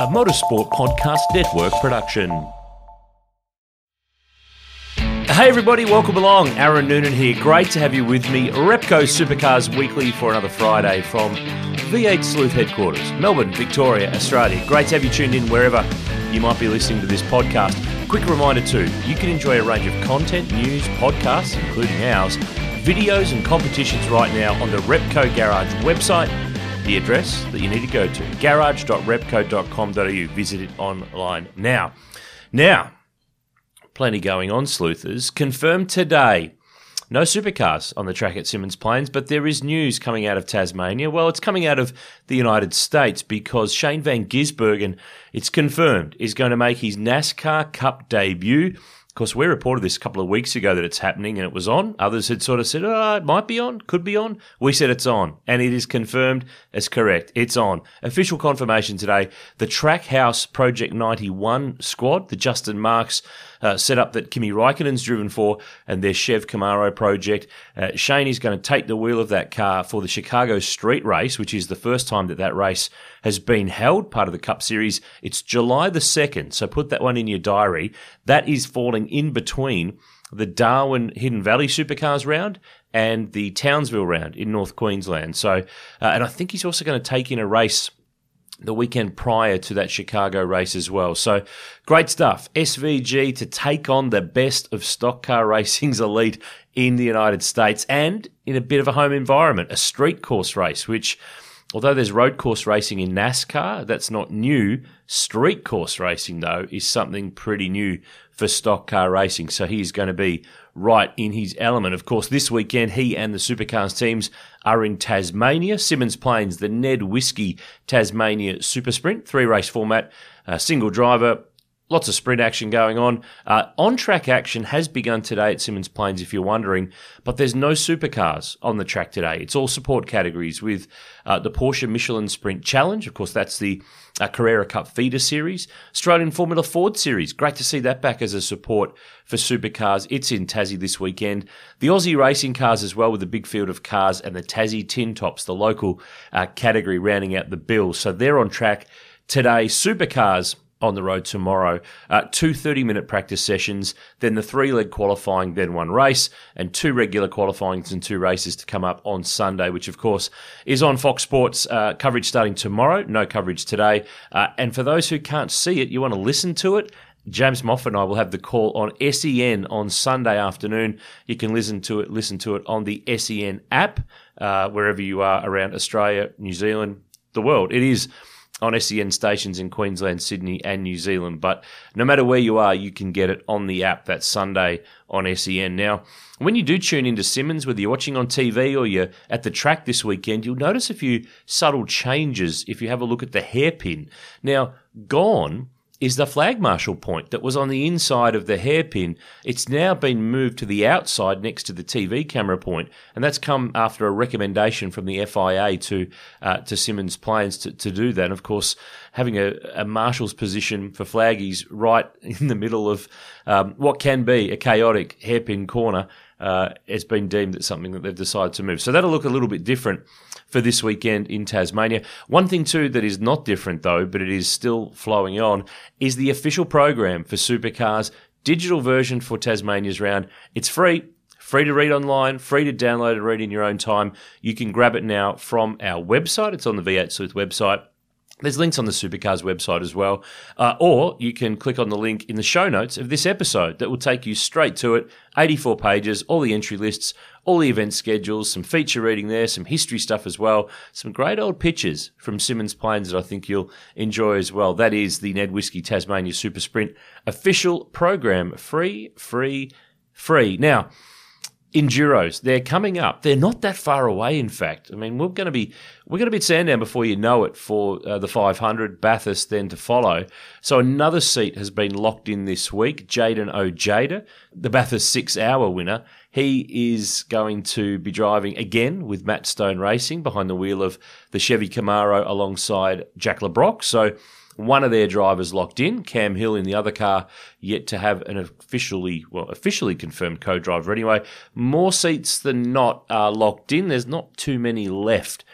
a motorsport podcast network production. Hey everybody, welcome along. Aaron Noonan here. Great to have you with me. Repco Supercars Weekly for another Friday from V8 Sleuth headquarters, Melbourne, Victoria, Australia. Great to have you tuned in wherever you might be listening to this podcast. Quick reminder too, you can enjoy a range of content, news, podcasts, including ours, videos and competitions right now on the Repco Garage website the address that you need to go to garage.repco.com.au. Visit it online now. Now, plenty going on, sleuthers. Confirmed today. No supercars on the track at Symmons Plains, but there is news coming out of Tasmania. Well, it's coming out of the United States because Shane Van Gisbergen, it's confirmed, is going to make his NASCAR Cup debut course, we reported this a couple of weeks ago that it's happening and it was on. Others had sort of said, oh, it might be on, could be on. We said it's on, and it is confirmed as correct. It's on. Official confirmation today. The Trackhouse Project 91 squad, the Justin Marks uh, setup that Kimi Raikkonen's driven for, and their Chev Camaro project. Uh, Shane is going to take the wheel of that car for the Chicago Street Race, which is the first time that that race has been held, part of the Cup Series. It's July the 2nd, so put that one in your diary. That is falling in between the Darwin Hidden Valley Supercars round and the Townsville round in North Queensland. So, uh, and I think he's also going to take in a race the weekend prior to that Chicago race as well. So great stuff. SVG to take on the best of stock car racing's elite in the United States and in a bit of a home environment, a street course race, which although there's road course racing in NASCAR, that's not new. Street course racing, though, is something pretty new for stock car racing. So he's going to be right in his element. Of course, this weekend, he and the Supercars teams are in Tasmania. Symmons Plains, the Ned Whisky Tasmania Super Sprint, three race format, uh, single driver, Lots of sprint action going on. Uh, on track action has begun today at Symmons Plains, if you're wondering, but there's no supercars on the track today. It's all support categories with uh, the Porsche Michelin Sprint Challenge. Of course, that's the uh, Carrera Cup feeder series. Australian Formula Ford series. Great to see that back as a support for supercars. It's in Tassie this weekend. The Aussie racing cars as well, with a big field of cars, and the Tassie Tin Tops, the local uh, category, rounding out the bill. So they're on track today. Supercars on the road tomorrow. Uh, two 30 minute practice sessions, then the three leg qualifying, then one race, and two regular qualifyings and two races to come up on Sunday, which of course is on Fox Sports. Uh, coverage starting tomorrow, no coverage today. Uh, and for those who can't see it, you want to listen to it. James Moffat and I will have the call on SEN on Sunday afternoon. You can listen to it, listen to it on the SEN app, uh, wherever you are around Australia, New Zealand, the world. It is on SEN stations in Queensland, Sydney, and New Zealand. But no matter where you are, you can get it on the app that Sunday on SEN. Now, when you do tune into Symmons, whether you're watching on TV or you're at the track this weekend, you'll notice a few subtle changes if you have a look at the hairpin. Now, gone is the flag marshal point that was on the inside of the hairpin. It's now been moved to the outside next to the TV camera point, and that's come after a recommendation from the FIA to uh, to Symmons Plains to, to do that. And of course, having a, a marshal's position for flaggies right in the middle of um, what can be a chaotic hairpin corner uh, it's been deemed that something that they've decided to move. So that'll look a little bit different for this weekend in Tasmania. One thing too that is not different though, but it is still flowing on, is the official program for supercars, digital version for Tasmania's round. It's free. Free to read online, free to download and read in your own time. You can grab it now from our website. It's on the V8 Sleuth website there's links on the Supercars website as well. Uh, or you can click on the link in the show notes of this episode that will take you straight to it. 84 pages, all the entry lists, all the event schedules, some feature reading there, some history stuff as well, some great old pictures from Symmons Plains that I think you'll enjoy as well. That is the Ned Whisky Tasmania Super Sprint official program. Free, free, free. Now, enduros they're coming up. They're not that far away in fact. I mean we're going to be we're going to be at sandown before you know it for uh, the 500 bathurst then to follow. So another seat has been locked in this week jayden ojeda the bathurst six hour winner. He is going to be driving again with matt stone racing behind the wheel of the chevy camaro alongside jack le Brocq. so one of their drivers locked in, Cam Hill in the other car, yet to have an officially, well, officially confirmed co-driver anyway. More seats than not are locked in. There's not too many left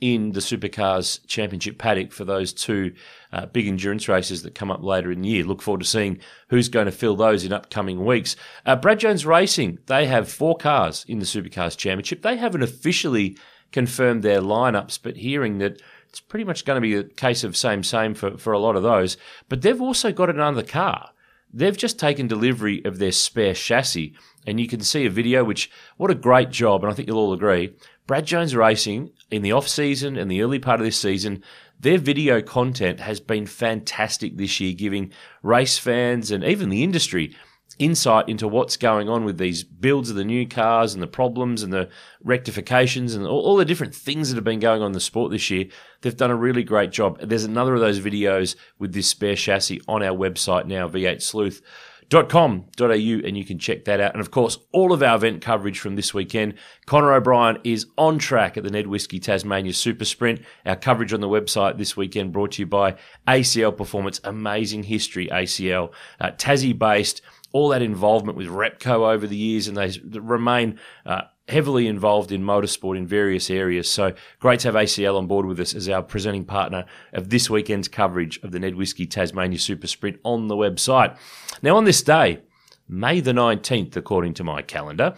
in the Supercars Championship paddock for those two uh, big endurance races that come up later in the year. Look forward to seeing who's going to fill those in upcoming weeks. Uh, Brad Jones Racing, they have four cars in the Supercars Championship. They haven't officially confirmed their lineups, but hearing that it's pretty much going to be a case of same same for, for a lot of those. But they've also got another car. They've just taken delivery of their spare chassis, and you can see a video. Which what a great job, and I think you'll all agree. Brad Jones Racing in the off season and the early part of this season, their video content has been fantastic this year, giving race fans and even the industry insight into what's going on with these builds of the new cars and the problems and the rectifications and all, all, the different things that have been going on in the sport this year. They've done a really great job. There's another of those videos with this spare chassis on our website now, v8sleuth.com.au, and you can check that out. And of course, all of our event coverage from this weekend. Connor O'Brien is on track at the Ned Whisky Tasmania Super Sprint. Our coverage on the website this weekend brought to you by ACL Performance, amazing history ACL, uh, Tassie based all that involvement with Repco over the years, and they remain uh, heavily involved in motorsport in various areas. So great to have ACL on board with us as our presenting partner of this weekend's coverage of the Ned Whisky Tasmania Super Sprint on the website. Now, on this day, May the 19th, according to my calendar,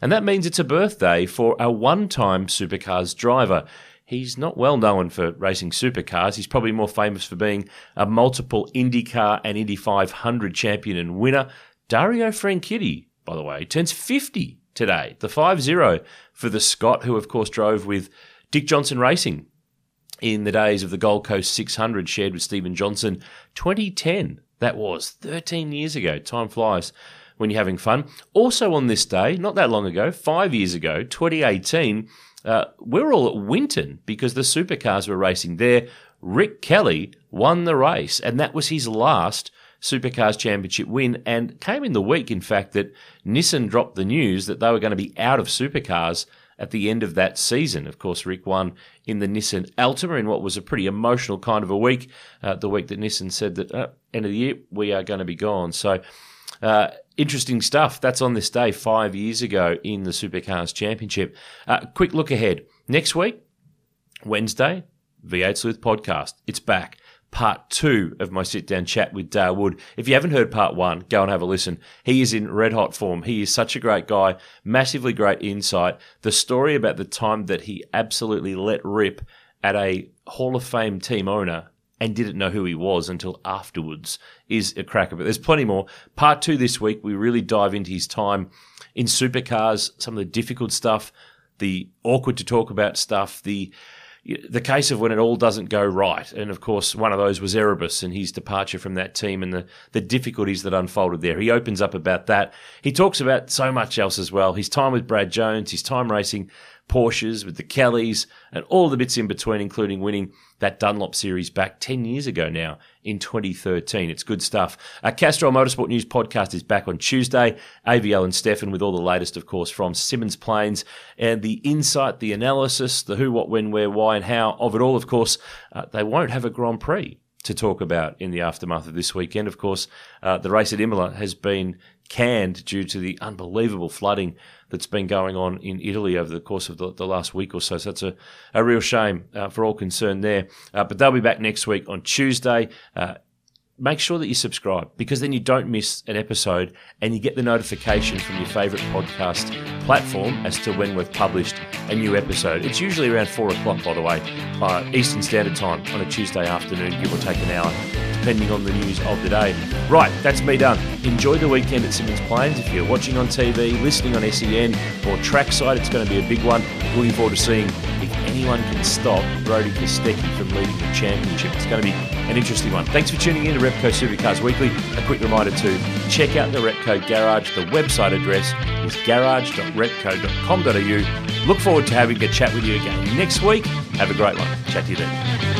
and that means it's a birthday for a one time supercars driver. He's not well known for racing supercars. He's probably more famous for being a multiple IndyCar and Indy 500 champion and winner, Dario Franchitti, by the way, turns 50 today, the 5 0 for the Scot, who of course drove with Dick Johnson Racing in the days of the Gold Coast 600, shared with Steven Johnson. 2010, that was 13 years ago. Time flies when you're having fun. Also on this day, not that long ago, five years ago, 2018, uh, we're all at Winton because the supercars were racing there. Rick Kelly won the race, and that was his last Supercars Championship win and came in the week, in fact, that Nissan dropped the news that they were going to be out of supercars at the end of that season. Of course, Rick won in the Nissan Altima in what was a pretty emotional kind of a week, uh, the week that Nissan said that uh, end of the year we are going to be gone. So, uh, interesting stuff. That's on this day five years ago in the Supercars Championship. Uh, quick look ahead. Next week, Wednesday, V8 Sleuth podcast. It's back part two of my sit down chat with Dale Wood. If you haven't heard part one, go and have a listen. He is in red hot form. He is such a great guy, massively great insight. The story about the time that he absolutely let rip at a Hall of Fame team owner and didn't know who he was until afterwards is a cracker. But there's plenty more. Part two this week, we really dive into his time in supercars, some of the difficult stuff, the awkward to talk about stuff, the the case of when it all doesn't go right. And of course, one of those was Erebus and his departure from that team and the, the difficulties that unfolded there. He opens up about that. He talks about so much else as well. His time with Brad Jones, his time racing Porsches with the Kellys and all the bits in between, including winning that Dunlop series back 10 years ago now in 2013. It's good stuff. Our Castrol Motorsport News podcast is back on Tuesday. AVL and Stefan with all the latest, of course, from Symmons Plains and the insight, the analysis, the who, what, when, where, why, and how of it all. Of course, uh, they won't have a Grand Prix to talk about in the aftermath of this weekend. Of course, uh, the race at Imola has been canned due to the unbelievable flooding that's been going on in Italy over the course of the, the last week or so. So that's a, a real shame uh, for all concerned there. Uh, but they'll be back next week on Tuesday. Uh, make sure that you subscribe because then you don't miss an episode and you get the notification from your favourite podcast platform as to when we've published a new episode. It's usually around four o'clock, by the way, uh, Eastern Standard Time on a Tuesday afternoon, give or take an hour depending on the news of the day. Right, that's me done. Enjoy the weekend at Symmons Plains. If you're watching on TV, listening on SEN or trackside, it's going to be a big one. Looking forward to seeing if anyone can stop Brodie Kostecki from leading the championship. It's going to be an interesting one. Thanks for tuning in to Repco Supercars Weekly. A quick reminder to check out the Repco Garage. The website address is garage.repco.com.au. Look forward to having a chat with you again next week. Have a great one. Chat to you then.